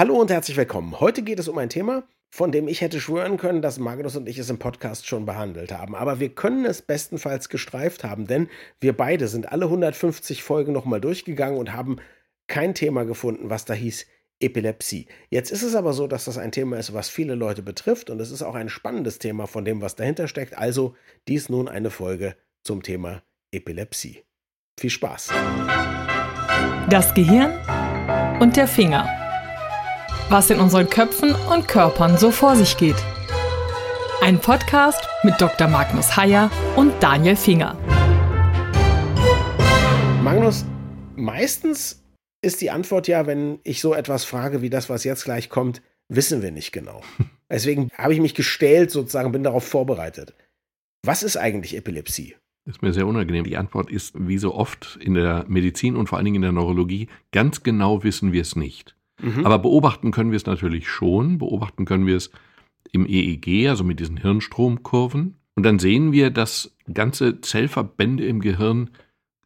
Hallo und herzlich willkommen. Heute geht es um ein Thema, von dem ich hätte schwören können, dass Magnus und ich es im Podcast schon behandelt haben. Aber wir können es bestenfalls gestreift haben, denn wir beide sind alle 150 Folgen nochmal durchgegangen und haben kein Thema gefunden, was da hieß Epilepsie. Jetzt ist es aber so, dass das ein Thema ist, was viele Leute betrifft und es ist auch ein spannendes Thema von dem, was dahinter steckt. Also dies nun eine Folge zum Thema Epilepsie. Viel Spaß. Das Gehirn und der Finger. Was in unseren Köpfen und Körpern so vor sich geht. Ein Podcast mit Dr. Magnus Heyer und Daniel Finger. Magnus, meistens ist die Antwort ja, wenn ich so etwas frage wie das, was jetzt gleich kommt, wissen wir nicht genau. Deswegen habe ich mich gestellt, sozusagen, bin darauf vorbereitet. Was ist eigentlich Epilepsie? Das ist mir sehr unangenehm. Die Antwort ist, wie so oft in der Medizin und vor allen Dingen in der Neurologie, ganz genau wissen wir es nicht. Mhm. Aber beobachten können wir es natürlich schon. Beobachten können wir es im EEG, also mit diesen Hirnstromkurven. Und dann sehen wir, dass ganze Zellverbände im Gehirn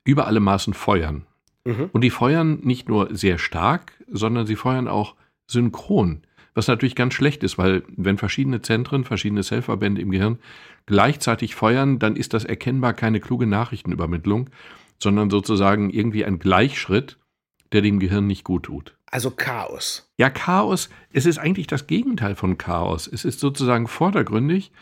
über alle Maßen feuern. Mhm. Und die feuern nicht nur sehr stark, sondern sie feuern auch synchron. Was natürlich ganz schlecht ist, weil wenn verschiedene Zentren, verschiedene Zellverbände im Gehirn gleichzeitig feuern, dann ist das erkennbar keine kluge Nachrichtenübermittlung, sondern sozusagen irgendwie ein Gleichschritt, der dem Gehirn nicht gut tut. Also Chaos. Ja, Chaos, es ist eigentlich das Gegenteil von Chaos. Es ist sozusagen vordergründig.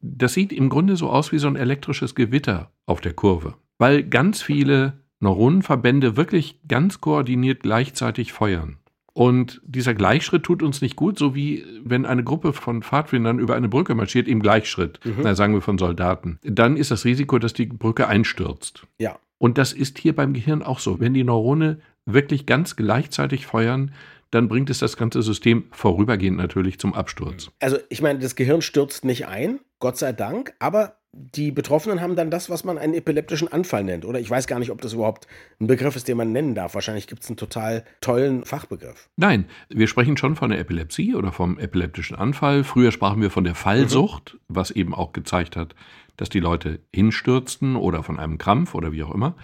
Das sieht im Grunde so aus wie so ein elektrisches Gewitter auf der Kurve, weil ganz viele Neuronenverbände wirklich ganz koordiniert gleichzeitig feuern. Und dieser Gleichschritt tut uns nicht gut, so wie wenn eine Gruppe von Pfadfindern über eine Brücke marschiert im Gleichschritt, mhm. na, sagen wir von Soldaten. Dann ist das Risiko, dass die Brücke einstürzt. Ja. Und das ist hier beim Gehirn auch so. Wenn die Neurone wirklich ganz gleichzeitig feuern, dann bringt es das ganze System vorübergehend natürlich zum Absturz. Also ich meine, das Gehirn stürzt nicht ein, Gott sei Dank, aber die Betroffenen haben dann das, was man einen epileptischen Anfall nennt. Oder ich weiß gar nicht, ob das überhaupt ein Begriff ist, den man nennen darf. Wahrscheinlich gibt es einen total tollen Fachbegriff. Nein, wir sprechen schon von der Epilepsie oder vom epileptischen Anfall. Früher sprachen wir von der Fallsucht, mhm. was eben auch gezeigt hat, dass die Leute hinstürzten oder von einem Krampf oder wie auch immer.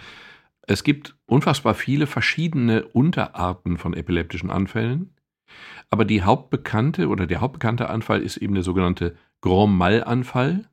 Es gibt unfassbar viele verschiedene Unterarten von epileptischen Anfällen. Aber die hauptbekannte oder der hauptbekannte Anfall ist eben der sogenannte Grand Mal-Anfall.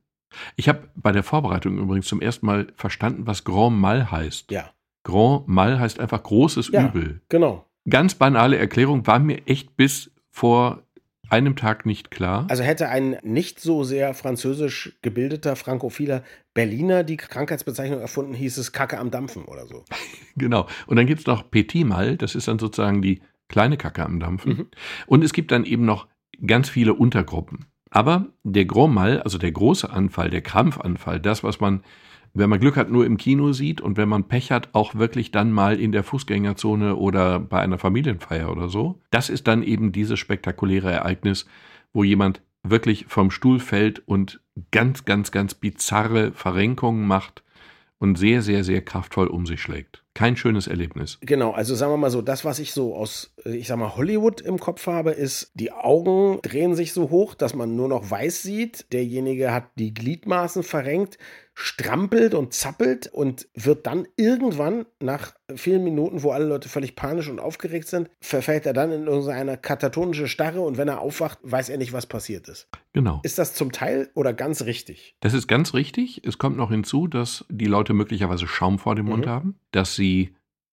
Ich habe bei der Vorbereitung übrigens zum ersten Mal verstanden, was Grand Mal heißt. Ja. Grand Mal heißt einfach großes ja, Übel. Genau. Ganz banale Erklärung war mir echt bis vor einem Tag nicht klar. Also hätte ein nicht so sehr französisch gebildeter frankophiler Berliner die Krankheitsbezeichnung erfunden, hieß es Kacke am Dampfen oder so. genau. Und dann gibt es noch Petit Mal, das ist dann sozusagen die kleine Kacke am Dampfen. Mhm. Und es gibt dann eben noch ganz viele Untergruppen. Aber der Grand Mal, also der große Anfall, der Krampfanfall, das, was man wenn man Glück hat, nur im Kino sieht und wenn man Pech hat, auch wirklich dann mal in der Fußgängerzone oder bei einer Familienfeier oder so. Das ist dann eben dieses spektakuläre Ereignis, wo jemand wirklich vom Stuhl fällt und ganz, ganz, ganz bizarre Verrenkungen macht und sehr, sehr, sehr kraftvoll um sich schlägt. Kein schönes Erlebnis. Genau, also sagen wir mal so, das, was ich so aus, ich sag mal, Hollywood im Kopf habe, ist, die Augen drehen sich so hoch, dass man nur noch weiß sieht. Derjenige hat die Gliedmaßen verrenkt strampelt und zappelt und wird dann irgendwann nach vielen Minuten, wo alle Leute völlig panisch und aufgeregt sind, verfällt er dann in irgendeine katatonische Starre und wenn er aufwacht, weiß er nicht, was passiert ist. Genau. Ist das zum Teil oder ganz richtig? Das ist ganz richtig. Es kommt noch hinzu, dass die Leute möglicherweise Schaum vor dem Mund mhm. haben, dass sie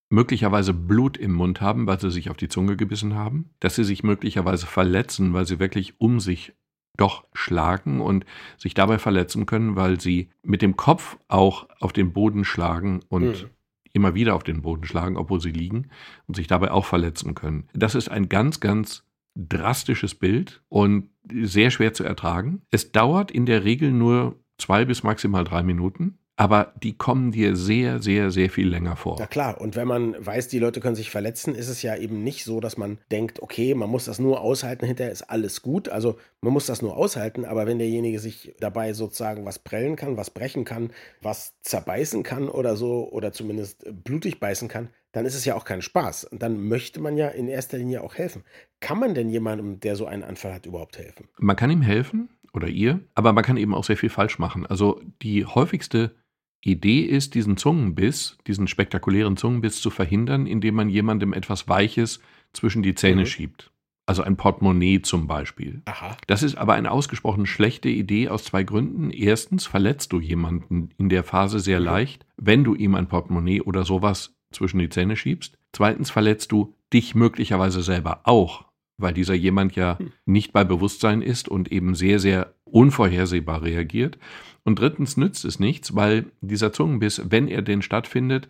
möglicherweise Blut im Mund haben, weil sie sich auf die Zunge gebissen haben, dass sie sich möglicherweise verletzen, weil sie wirklich um sich doch schlagen und sich dabei verletzen können, weil sie mit dem Kopf auch auf den Boden schlagen und mhm. immer wieder auf den Boden schlagen, obwohl sie liegen und sich dabei auch verletzen können. Das ist ein ganz, ganz drastisches Bild und sehr schwer zu ertragen. Es dauert in der Regel nur zwei bis maximal drei Minuten aber die kommen dir sehr, sehr, sehr viel länger vor. Ja klar, und wenn man weiß, die Leute können sich verletzen, ist es ja eben nicht so, dass man denkt, okay, man muss das nur aushalten, hinterher ist alles gut. Also man muss das nur aushalten, aber wenn derjenige sich dabei sozusagen was prellen kann, was brechen kann, was zerbeißen kann oder so, oder zumindest blutig beißen kann, dann ist es ja auch kein Spaß. Und dann möchte man ja in erster Linie auch helfen. Kann man denn jemandem, der so einen Anfall hat, überhaupt helfen? Man kann ihm helfen oder ihr, aber man kann eben auch sehr viel falsch machen. Also die häufigste Idee ist, diesen Zungenbiss, diesen spektakulären Zungenbiss zu verhindern, indem man jemandem etwas Weiches zwischen die Zähne mhm. schiebt. Also ein Portemonnaie zum Beispiel. Aha. Das ist aber eine ausgesprochen schlechte Idee aus zwei Gründen. Erstens verletzt du jemanden in der Phase sehr Mhm. leicht, wenn du ihm ein Portemonnaie oder sowas zwischen die Zähne schiebst. Zweitens verletzt du dich möglicherweise selber auch, weil dieser jemand ja Hm. nicht bei Bewusstsein ist und eben sehr, sehr unvorhersehbar reagiert. Und drittens nützt es nichts, weil dieser Zungenbiss, wenn er denn stattfindet,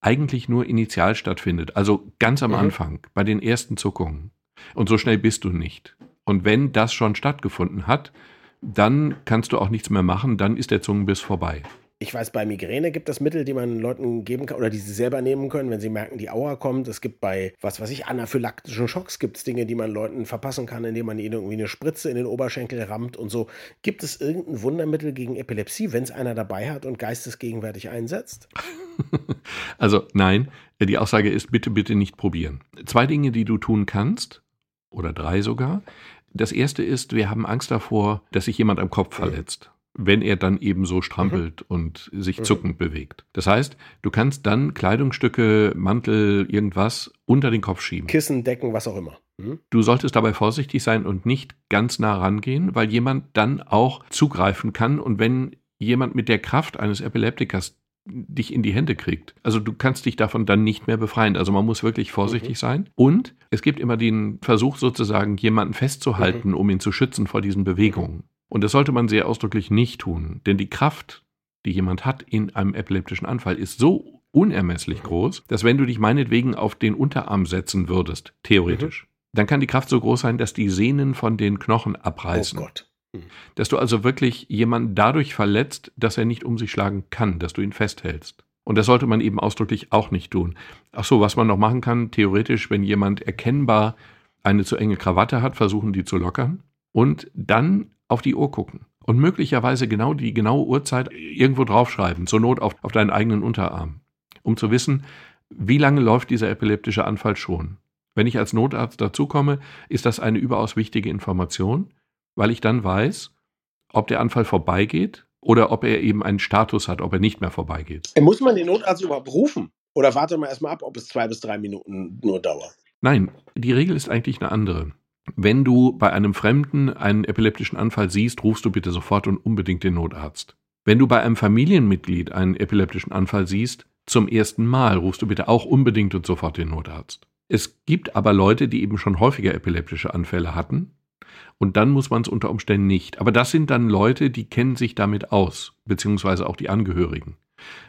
eigentlich nur initial stattfindet. Also ganz am Mhm. Anfang, bei den ersten Zuckungen. Und so schnell bist du nicht. Und wenn das schon stattgefunden hat, dann kannst du auch nichts mehr machen, dann ist der Zungenbiss vorbei. Ich weiß, bei Migräne gibt es Mittel, die man Leuten geben kann oder die sie selber nehmen können, wenn sie merken, die Aua kommt. Es gibt bei, was weiß ich, anaphylaktischen Schocks gibt es Dinge, die man Leuten verpassen kann, indem man ihnen irgendwie eine Spritze in den Oberschenkel rammt und so. Gibt es irgendein Wundermittel gegen Epilepsie, wenn es einer dabei hat und geistesgegenwärtig einsetzt? Also nein, die Aussage ist bitte, bitte nicht probieren. Zwei Dinge, die du tun kannst, oder drei sogar. Das erste ist, wir haben Angst davor, dass sich jemand am Kopf verletzt, wenn er dann eben so strampelt und sich Mhm. zuckend bewegt. Das heißt, du kannst dann Kleidungsstücke, Mantel, irgendwas unter den Kopf schieben. Kissen, Decken, was auch immer. Hm? Du solltest dabei vorsichtig sein und nicht ganz nah rangehen, weil jemand dann auch zugreifen kann und wenn jemand mit der Kraft eines Epileptikers dich in die Hände kriegt. Also du kannst dich davon dann nicht mehr befreien. Also man muss wirklich vorsichtig sein. Und es gibt immer den Versuch sozusagen, jemanden festzuhalten, um ihn zu schützen vor diesen Bewegungen. Und das sollte man sehr ausdrücklich nicht tun. Denn die Kraft, die jemand hat in einem epileptischen Anfall, ist so unermesslich groß, dass wenn du dich meinetwegen auf den Unterarm setzen würdest, theoretisch, dann kann die Kraft so groß sein, dass die Sehnen von den Knochen abreißen. Oh Gott. Dass du also wirklich jemanden dadurch verletzt, dass er nicht um sich schlagen kann, dass du ihn festhältst. Und das sollte man eben ausdrücklich auch nicht tun. Ach so, was man noch machen kann, theoretisch, wenn jemand erkennbar eine zu enge Krawatte hat, versuchen die zu lockern und dann auf die Uhr gucken. Und möglicherweise genau die genaue Uhrzeit irgendwo draufschreiben, zur Not auf, auf deinen eigenen Unterarm, um zu wissen, wie lange läuft dieser epileptische Anfall schon. Wenn ich als Notarzt dazukomme, ist das eine überaus wichtige Information, weil ich dann weiß, ob der Anfall vorbeigeht oder ob er eben einen Status hat, ob er nicht mehr vorbeigeht. Muss man den Notarzt überhaupt rufen? Oder wartet man erstmal ab, ob es zwei bis drei Minuten nur dauert? Nein, die Regel ist eigentlich eine andere. Wenn du bei einem Fremden einen epileptischen Anfall siehst, rufst du bitte sofort und unbedingt den Notarzt. Wenn du bei einem Familienmitglied einen epileptischen Anfall siehst, zum ersten Mal rufst du bitte auch unbedingt und sofort den Notarzt. Es gibt aber Leute, die eben schon häufiger epileptische Anfälle hatten und dann muss man es unter Umständen nicht. Aber das sind dann Leute, die kennen sich damit aus, beziehungsweise auch die Angehörigen.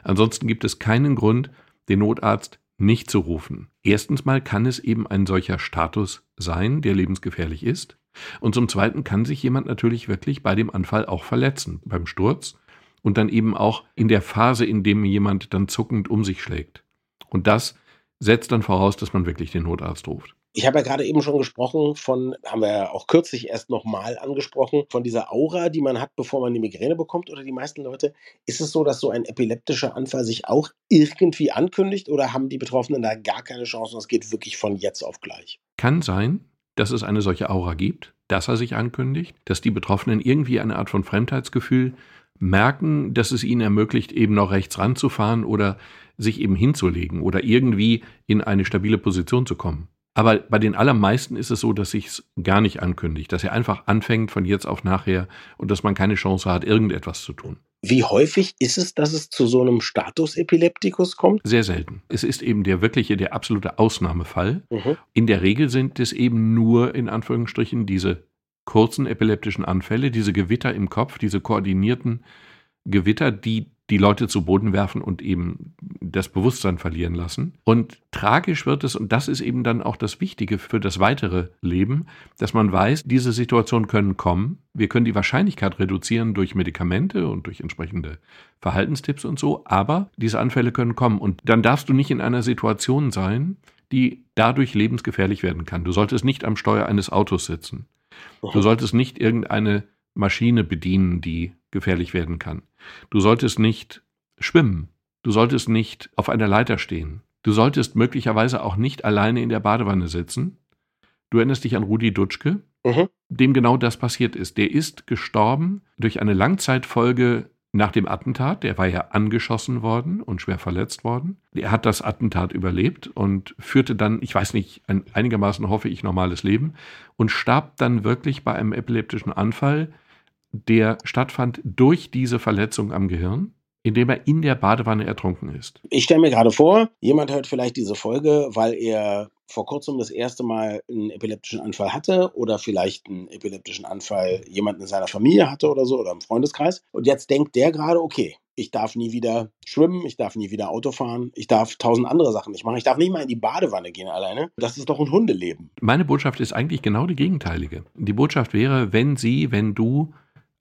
Ansonsten gibt es keinen Grund, den Notarzt nicht zu rufen. Erstens mal kann es eben ein solcher Status sein, der lebensgefährlich ist. Und zum Zweiten kann sich jemand natürlich wirklich bei dem Anfall auch verletzen, beim Sturz und dann eben auch in der Phase, in dem jemand dann zuckend um sich schlägt. Und das setzt dann voraus, dass man wirklich den Notarzt ruft. Ich habe ja gerade eben schon gesprochen von, haben wir ja auch kürzlich erst nochmal angesprochen, von dieser Aura, die man hat, bevor man die Migräne bekommt oder die meisten Leute. Ist es so, dass so ein epileptischer Anfall sich auch irgendwie ankündigt oder haben die Betroffenen da gar keine Chance und es geht wirklich von jetzt auf gleich? Kann sein, dass es eine solche Aura gibt, dass er sich ankündigt, dass die Betroffenen irgendwie eine Art von Fremdheitsgefühl merken, dass es ihnen ermöglicht, eben noch rechts ranzufahren oder sich eben hinzulegen oder irgendwie in eine stabile Position zu kommen. Aber bei den allermeisten ist es so, dass sich gar nicht ankündigt, dass er einfach anfängt von jetzt auf nachher und dass man keine Chance hat, irgendetwas zu tun. Wie häufig ist es, dass es zu so einem Status Epilepticus kommt? Sehr selten. Es ist eben der wirkliche, der absolute Ausnahmefall. Mhm. In der Regel sind es eben nur in Anführungsstrichen diese kurzen epileptischen Anfälle, diese Gewitter im Kopf, diese koordinierten Gewitter, die die Leute zu Boden werfen und eben das Bewusstsein verlieren lassen. Und tragisch wird es, und das ist eben dann auch das Wichtige für das weitere Leben, dass man weiß, diese Situationen können kommen. Wir können die Wahrscheinlichkeit reduzieren durch Medikamente und durch entsprechende Verhaltenstipps und so, aber diese Anfälle können kommen. Und dann darfst du nicht in einer Situation sein, die dadurch lebensgefährlich werden kann. Du solltest nicht am Steuer eines Autos sitzen. Du solltest nicht irgendeine Maschine bedienen, die gefährlich werden kann. Du solltest nicht schwimmen. Du solltest nicht auf einer Leiter stehen. Du solltest möglicherweise auch nicht alleine in der Badewanne sitzen. Du erinnerst dich an Rudi Dutschke, Mhm. dem genau das passiert ist. Der ist gestorben durch eine Langzeitfolge nach dem Attentat, der war ja angeschossen worden und schwer verletzt worden. Er hat das Attentat überlebt und führte dann, ich weiß nicht, ein einigermaßen hoffe ich normales Leben und starb dann wirklich bei einem epileptischen Anfall, der stattfand durch diese Verletzung am Gehirn indem er in der Badewanne ertrunken ist. Ich stelle mir gerade vor, jemand hört vielleicht diese Folge, weil er vor kurzem das erste Mal einen epileptischen Anfall hatte oder vielleicht einen epileptischen Anfall jemand in seiner Familie hatte oder so oder im Freundeskreis. Und jetzt denkt der gerade, okay, ich darf nie wieder schwimmen, ich darf nie wieder Auto fahren, ich darf tausend andere Sachen nicht machen, ich darf nicht mal in die Badewanne gehen alleine. Das ist doch ein Hundeleben. Meine Botschaft ist eigentlich genau die gegenteilige. Die Botschaft wäre, wenn Sie, wenn du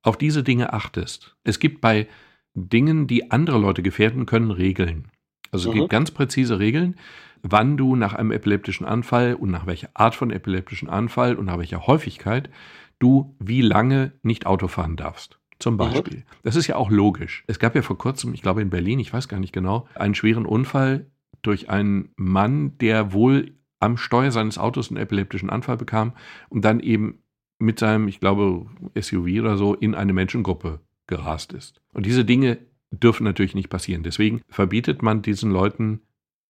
auf diese Dinge achtest. Es gibt bei Dingen, die andere Leute gefährden können, Regeln. Also es mhm. gibt ganz präzise Regeln, wann du nach einem epileptischen Anfall und nach welcher Art von epileptischen Anfall und nach welcher Häufigkeit du wie lange nicht Auto fahren darfst. Zum mhm. Beispiel. Mhm. Das ist ja auch logisch. Es gab ja vor kurzem, ich glaube in Berlin, ich weiß gar nicht genau, einen schweren Unfall durch einen Mann, der wohl am Steuer seines Autos einen epileptischen Anfall bekam und dann eben mit seinem, ich glaube, SUV oder so in eine Menschengruppe gerast ist. Und diese Dinge dürfen natürlich nicht passieren. Deswegen verbietet man diesen Leuten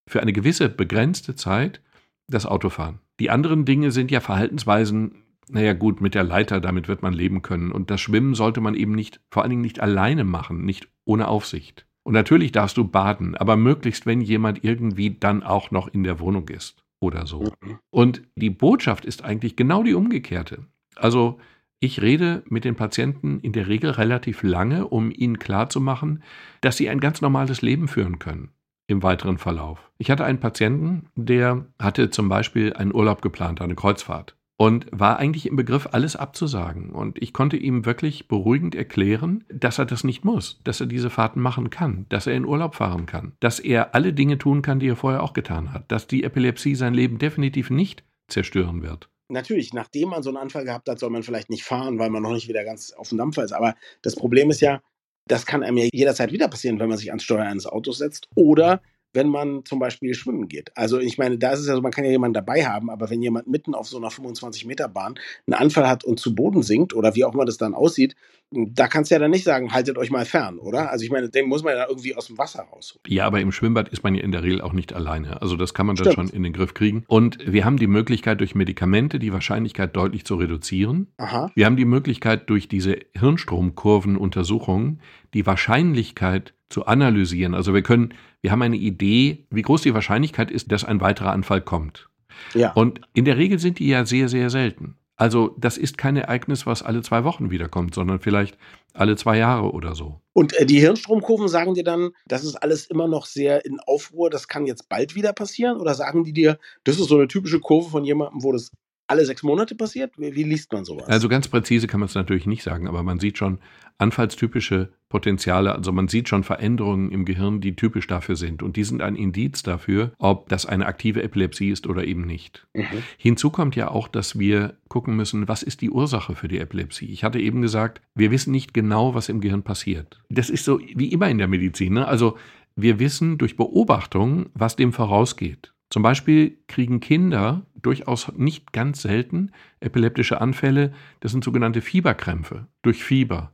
für eine gewisse begrenzte Zeit das Autofahren. Die anderen Dinge sind ja Verhaltensweisen, naja gut, mit der Leiter, damit wird man leben können. Und das Schwimmen sollte man eben nicht, vor allen Dingen nicht alleine machen, nicht ohne Aufsicht. Und natürlich darfst du baden, aber möglichst, wenn jemand irgendwie dann auch noch in der Wohnung ist oder so. Mhm. Und die Botschaft ist eigentlich genau die umgekehrte. Also ich rede mit den Patienten in der Regel relativ lange, um ihnen klarzumachen, dass sie ein ganz normales Leben führen können im weiteren Verlauf. Ich hatte einen Patienten, der hatte zum Beispiel einen Urlaub geplant, eine Kreuzfahrt und war eigentlich im Begriff, alles abzusagen. Und ich konnte ihm wirklich beruhigend erklären, dass er das nicht muss, dass er diese Fahrten machen kann, dass er in Urlaub fahren kann, dass er alle Dinge tun kann, die er vorher auch getan hat, dass die Epilepsie sein Leben definitiv nicht zerstören wird natürlich, nachdem man so einen Anfall gehabt hat, soll man vielleicht nicht fahren, weil man noch nicht wieder ganz auf dem Dampfer ist. Aber das Problem ist ja, das kann einem ja jederzeit wieder passieren, wenn man sich ans Steuer eines Autos setzt oder wenn man zum Beispiel schwimmen geht. Also ich meine, da ist es ja so, man kann ja jemanden dabei haben, aber wenn jemand mitten auf so einer 25-Meter-Bahn einen Anfall hat und zu Boden sinkt oder wie auch immer das dann aussieht, da kannst du ja dann nicht sagen, haltet euch mal fern, oder? Also ich meine, den muss man ja irgendwie aus dem Wasser rausholen. Ja, aber im Schwimmbad ist man ja in der Regel auch nicht alleine. Also das kann man dann schon in den Griff kriegen. Und wir haben die Möglichkeit, durch Medikamente die Wahrscheinlichkeit deutlich zu reduzieren. Aha. Wir haben die Möglichkeit, durch diese Hirnstromkurvenuntersuchungen die Wahrscheinlichkeit zu analysieren. Also wir können, wir haben eine Idee, wie groß die Wahrscheinlichkeit ist, dass ein weiterer Anfall kommt. Ja. Und in der Regel sind die ja sehr, sehr selten. Also das ist kein Ereignis, was alle zwei Wochen wiederkommt, sondern vielleicht alle zwei Jahre oder so. Und äh, die Hirnstromkurven sagen dir dann, das ist alles immer noch sehr in Aufruhr, das kann jetzt bald wieder passieren? Oder sagen die dir, das ist so eine typische Kurve von jemandem, wo das alle sechs Monate passiert? Wie, liest man sowas? Also ganz präzise kann man es natürlich nicht sagen, aber man sieht schon anfallstypische Potenziale, also man sieht schon Veränderungen im Gehirn, die typisch dafür sind. Und die sind ein Indiz dafür, ob das eine aktive Epilepsie ist oder eben nicht. Mhm. Hinzu kommt ja auch, dass wir gucken müssen, was ist die Ursache für die Epilepsie? Ich hatte eben gesagt, wir wissen nicht genau, was im Gehirn passiert. Das ist so wie immer in der Medizin. Ne? Also wir wissen durch Beobachtung, was dem vorausgeht. Zum Beispiel kriegen Kinder durchaus nicht ganz selten epileptische Anfälle, das sind sogenannte Fieberkrämpfe durch Fieber.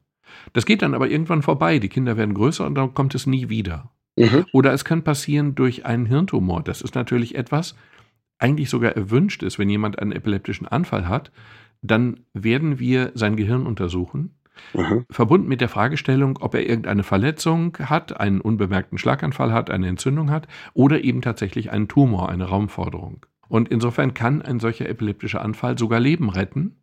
Das geht dann aber irgendwann vorbei, die Kinder werden größer und dann kommt es nie wieder. Mhm. Oder es kann passieren durch einen Hirntumor. Das ist natürlich etwas, eigentlich sogar erwünscht ist, wenn jemand einen epileptischen Anfall hat, dann werden wir sein Gehirn untersuchen Mhm. Verbunden mit der Fragestellung, ob er irgendeine Verletzung hat, einen unbemerkten Schlaganfall hat, eine Entzündung hat oder eben tatsächlich einen Tumor, eine Raumforderung. Und insofern kann ein solcher epileptischer Anfall sogar Leben retten,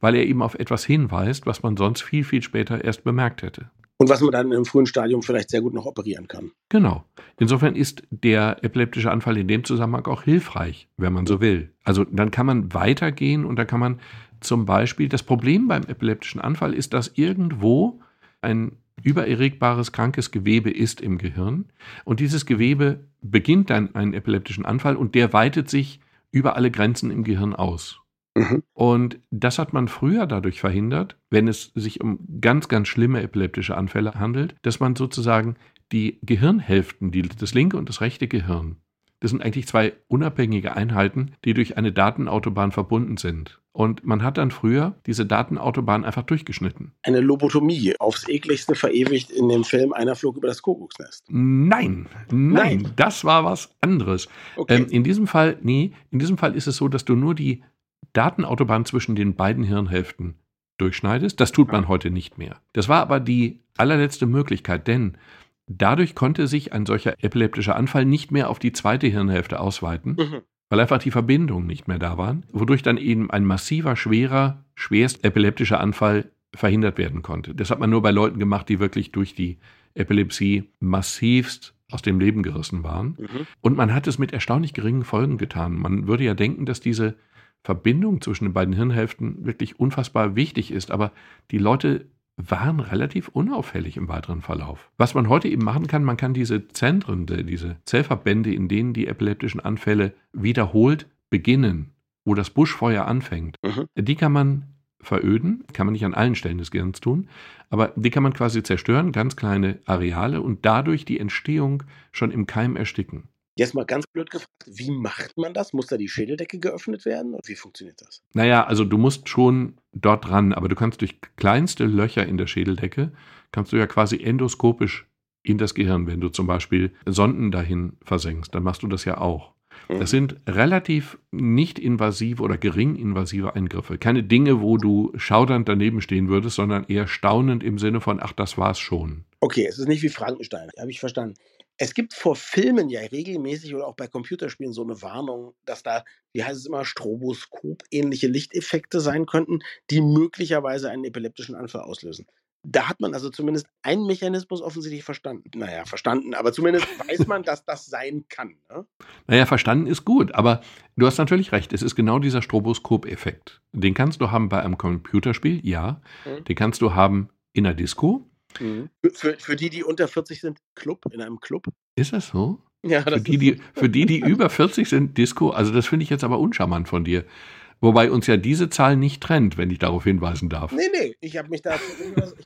weil er eben auf etwas hinweist, was man sonst viel, viel später erst bemerkt hätte. Und was man dann im frühen Stadium vielleicht sehr gut noch operieren kann. Genau. Insofern ist der epileptische Anfall in dem Zusammenhang auch hilfreich, wenn man so will. Also dann kann man weitergehen und dann kann man zum Beispiel, das Problem beim epileptischen Anfall ist, dass irgendwo ein übererregbares krankes Gewebe ist im Gehirn und dieses Gewebe beginnt dann einen epileptischen Anfall und der weitet sich über alle Grenzen im Gehirn aus. Mhm. Und das hat man früher dadurch verhindert, wenn es sich um ganz, ganz schlimme epileptische Anfälle handelt, dass man sozusagen die Gehirnhälften, die, das linke und das rechte Gehirn, das sind eigentlich zwei unabhängige Einheiten, die durch eine Datenautobahn verbunden sind. Und man hat dann früher diese Datenautobahn einfach durchgeschnitten. Eine Lobotomie, aufs ekligste verewigt in dem Film Einer flog über das Kuckucksnest. Nein, nein, nein. das war was anderes. Okay. Ähm, in diesem Fall, nee, in diesem Fall ist es so, dass du nur die Datenautobahn zwischen den beiden Hirnhälften durchschneidest. Das tut man ja. heute nicht mehr. Das war aber die allerletzte Möglichkeit, denn dadurch konnte sich ein solcher epileptischer Anfall nicht mehr auf die zweite Hirnhälfte ausweiten. Mhm weil einfach die Verbindungen nicht mehr da waren, wodurch dann eben ein massiver, schwerer, schwerst epileptischer Anfall verhindert werden konnte. Das hat man nur bei Leuten gemacht, die wirklich durch die Epilepsie massivst aus dem Leben gerissen waren. Mhm. Und man hat es mit erstaunlich geringen Folgen getan. Man würde ja denken, dass diese Verbindung zwischen den beiden Hirnhälften wirklich unfassbar wichtig ist, aber die Leute waren relativ unauffällig im weiteren Verlauf. Was man heute eben machen kann, man kann diese Zentren, diese Zellverbände, in denen die epileptischen Anfälle wiederholt beginnen, wo das Buschfeuer anfängt, mhm. die kann man veröden, kann man nicht an allen Stellen des Gehirns tun, aber die kann man quasi zerstören, ganz kleine Areale und dadurch die Entstehung schon im Keim ersticken. Jetzt mal ganz blöd gefragt, wie macht man das? Muss da die Schädeldecke geöffnet werden? Und wie funktioniert das? Naja, also du musst schon dort dran, aber du kannst durch kleinste Löcher in der Schädeldecke, kannst du ja quasi endoskopisch in das Gehirn, wenn du zum Beispiel Sonden dahin versenkst, dann machst du das ja auch. Das mhm. sind relativ nicht invasive oder gering invasive Eingriffe. Keine Dinge, wo du schaudernd daneben stehen würdest, sondern eher staunend im Sinne von, ach, das war's schon. Okay, es ist nicht wie Frankenstein, habe ich verstanden. Es gibt vor Filmen ja regelmäßig oder auch bei Computerspielen so eine Warnung, dass da, wie heißt es immer, Stroboskop-ähnliche Lichteffekte sein könnten, die möglicherweise einen epileptischen Anfall auslösen. Da hat man also zumindest einen Mechanismus offensichtlich verstanden. Naja, verstanden, aber zumindest weiß man, dass das sein kann. Ne? Naja, verstanden ist gut, aber du hast natürlich recht. Es ist genau dieser Stroboskop-Effekt. Den kannst du haben bei einem Computerspiel, ja. Mhm. Den kannst du haben in der Disco, Mhm. Für, für die, die unter 40 sind, Club, in einem Club. Ist das so? Ja, das für, die, die, für die, die über 40 sind, Disco, also das finde ich jetzt aber uncharmant von dir. Wobei uns ja diese Zahl nicht trennt, wenn ich darauf hinweisen darf. Nee, nee, ich habe mich, da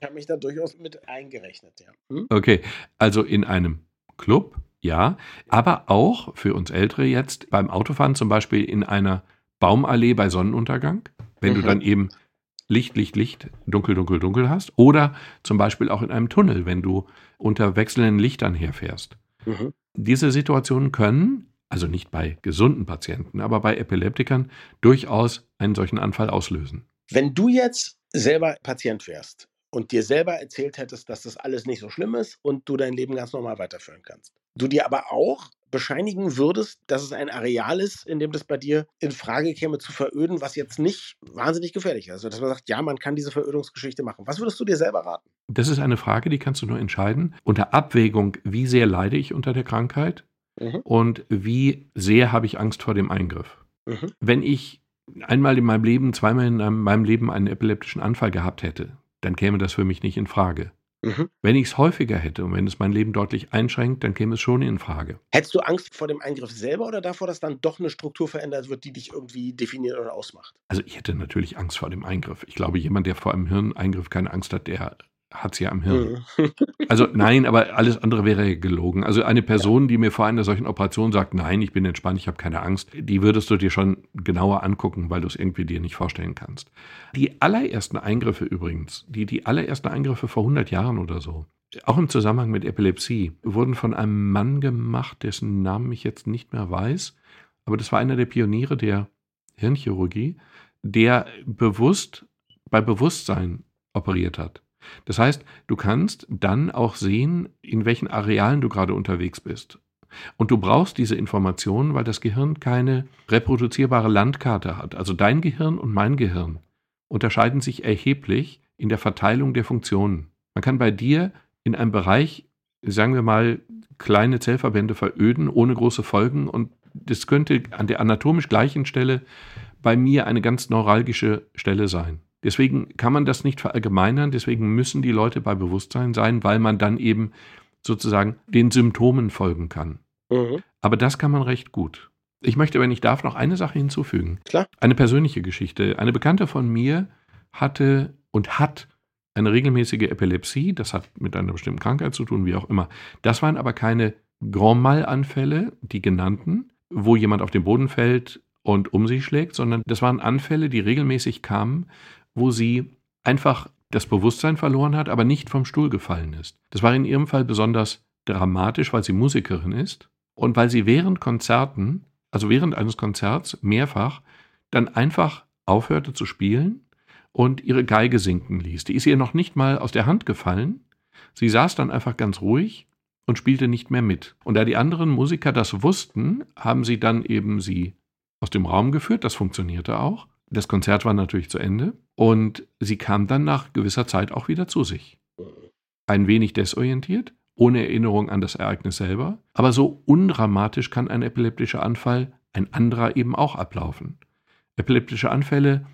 hab mich da durchaus mit eingerechnet, ja. Hm? Okay, also in einem Club, ja, aber auch für uns Ältere jetzt beim Autofahren zum Beispiel in einer Baumallee bei Sonnenuntergang, wenn mhm. du dann eben Licht, Licht, Licht, dunkel, dunkel, dunkel hast. Oder zum Beispiel auch in einem Tunnel, wenn du unter wechselnden Lichtern herfährst. Mhm. Diese Situationen können, also nicht bei gesunden Patienten, aber bei Epileptikern durchaus einen solchen Anfall auslösen. Wenn du jetzt selber Patient wärst und dir selber erzählt hättest, dass das alles nicht so schlimm ist und du dein Leben ganz normal weiterführen kannst. Du dir aber auch bescheinigen würdest, dass es ein Areal ist, in dem das bei dir in Frage käme zu veröden, was jetzt nicht wahnsinnig gefährlich ist. Also, dass man sagt, ja, man kann diese Verödungsgeschichte machen. Was würdest du dir selber raten? Das ist eine Frage, die kannst du nur entscheiden. Unter Abwägung, wie sehr leide ich unter der Krankheit mhm. und wie sehr habe ich Angst vor dem Eingriff. Mhm. Wenn ich einmal in meinem Leben, zweimal in meinem Leben einen epileptischen Anfall gehabt hätte, dann käme das für mich nicht in Frage. Mhm. Wenn ich es häufiger hätte und wenn es mein Leben deutlich einschränkt, dann käme es schon in Frage. Hättest du Angst vor dem Eingriff selber oder davor, dass dann doch eine Struktur verändert wird, die dich irgendwie definiert oder ausmacht? Also ich hätte natürlich Angst vor dem Eingriff. Ich glaube, jemand, der vor einem Hirneingriff keine Angst hat, der hat sie ja am Hirn. Also nein, aber alles andere wäre gelogen. Also eine Person, die mir vor einer solchen Operation sagt, nein, ich bin entspannt, ich habe keine Angst, die würdest du dir schon genauer angucken, weil du es irgendwie dir nicht vorstellen kannst. Die allerersten Eingriffe übrigens, die, die allerersten Eingriffe vor 100 Jahren oder so, auch im Zusammenhang mit Epilepsie, wurden von einem Mann gemacht, dessen Namen ich jetzt nicht mehr weiß, aber das war einer der Pioniere der Hirnchirurgie, der bewusst bei Bewusstsein operiert hat. Das heißt, du kannst dann auch sehen, in welchen Arealen du gerade unterwegs bist. Und du brauchst diese Informationen, weil das Gehirn keine reproduzierbare Landkarte hat. Also dein Gehirn und mein Gehirn unterscheiden sich erheblich in der Verteilung der Funktionen. Man kann bei dir in einem Bereich, sagen wir mal, kleine Zellverbände veröden, ohne große Folgen. Und das könnte an der anatomisch gleichen Stelle bei mir eine ganz neuralgische Stelle sein. Deswegen kann man das nicht verallgemeinern, deswegen müssen die Leute bei Bewusstsein sein, weil man dann eben sozusagen den Symptomen folgen kann. Mhm. Aber das kann man recht gut. Ich möchte, wenn ich darf, noch eine Sache hinzufügen. Klar. Eine persönliche Geschichte. Eine Bekannte von mir hatte und hat eine regelmäßige Epilepsie. Das hat mit einer bestimmten Krankheit zu tun, wie auch immer. Das waren aber keine Grand Mal-Anfälle, die genannten, wo jemand auf den Boden fällt und um sich schlägt, sondern das waren Anfälle, die regelmäßig kamen, wo sie einfach das Bewusstsein verloren hat, aber nicht vom Stuhl gefallen ist. Das war in ihrem Fall besonders dramatisch, weil sie Musikerin ist und weil sie während Konzerten, also während eines Konzerts mehrfach, dann einfach aufhörte zu spielen und ihre Geige sinken ließ. Die ist ihr noch nicht mal aus der Hand gefallen. Sie saß dann einfach ganz ruhig und spielte nicht mehr mit. Und da die anderen Musiker das wussten, haben sie dann eben sie aus dem Raum geführt. Das funktionierte auch. Das Konzert war natürlich zu Ende und sie kam dann nach gewisser Zeit auch wieder zu sich. Ein wenig desorientiert, ohne Erinnerung an das Ereignis selber, aber so undramatisch kann ein epileptischer Anfall, ein anderer eben auch ablaufen. Epileptische Anfälle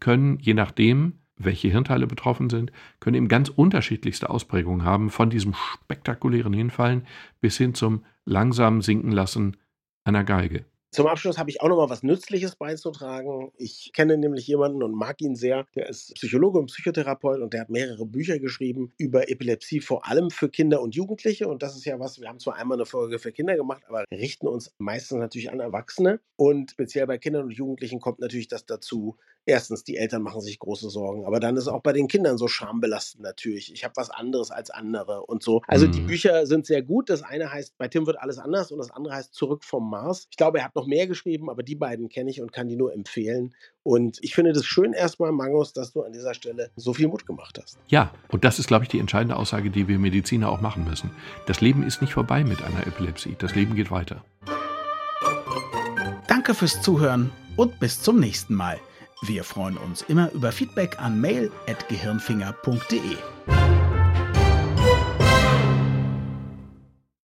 können, je nachdem, welche Hirnteile betroffen sind, können eben ganz unterschiedlichste Ausprägungen haben, von diesem spektakulären Hinfallen bis hin zum langsamen Sinkenlassen einer Geige. Zum Abschluss habe ich auch noch mal was Nützliches beizutragen. Ich kenne nämlich jemanden und mag ihn sehr. Der ist Psychologe und Psychotherapeut und der hat mehrere Bücher geschrieben über Epilepsie, vor allem für Kinder und Jugendliche. Und das ist ja was, wir haben zwar einmal eine Folge für Kinder gemacht, aber richten uns meistens natürlich an Erwachsene. Und speziell bei Kindern und Jugendlichen kommt natürlich das dazu, erstens, die Eltern machen sich große Sorgen, aber dann ist auch bei den Kindern so schambelastend natürlich. Ich habe was anderes als andere und so. Also mhm. die Bücher sind sehr gut. Das eine heißt, bei Tim wird alles anders und das andere heißt Zurück vom Mars. Ich glaube, er hat noch mehr geschrieben, aber die beiden kenne ich und kann die nur empfehlen. Und ich finde das schön erstmal, Magnus, dass du an dieser Stelle so viel Mut gemacht hast. Ja, und das ist, glaube ich, die entscheidende Aussage, die wir Mediziner auch machen müssen. Das Leben ist nicht vorbei mit einer Epilepsie. Das Leben geht weiter. Danke fürs Zuhören und bis zum nächsten Mal. Wir freuen uns immer über Feedback an mail.gehirnfinger.de.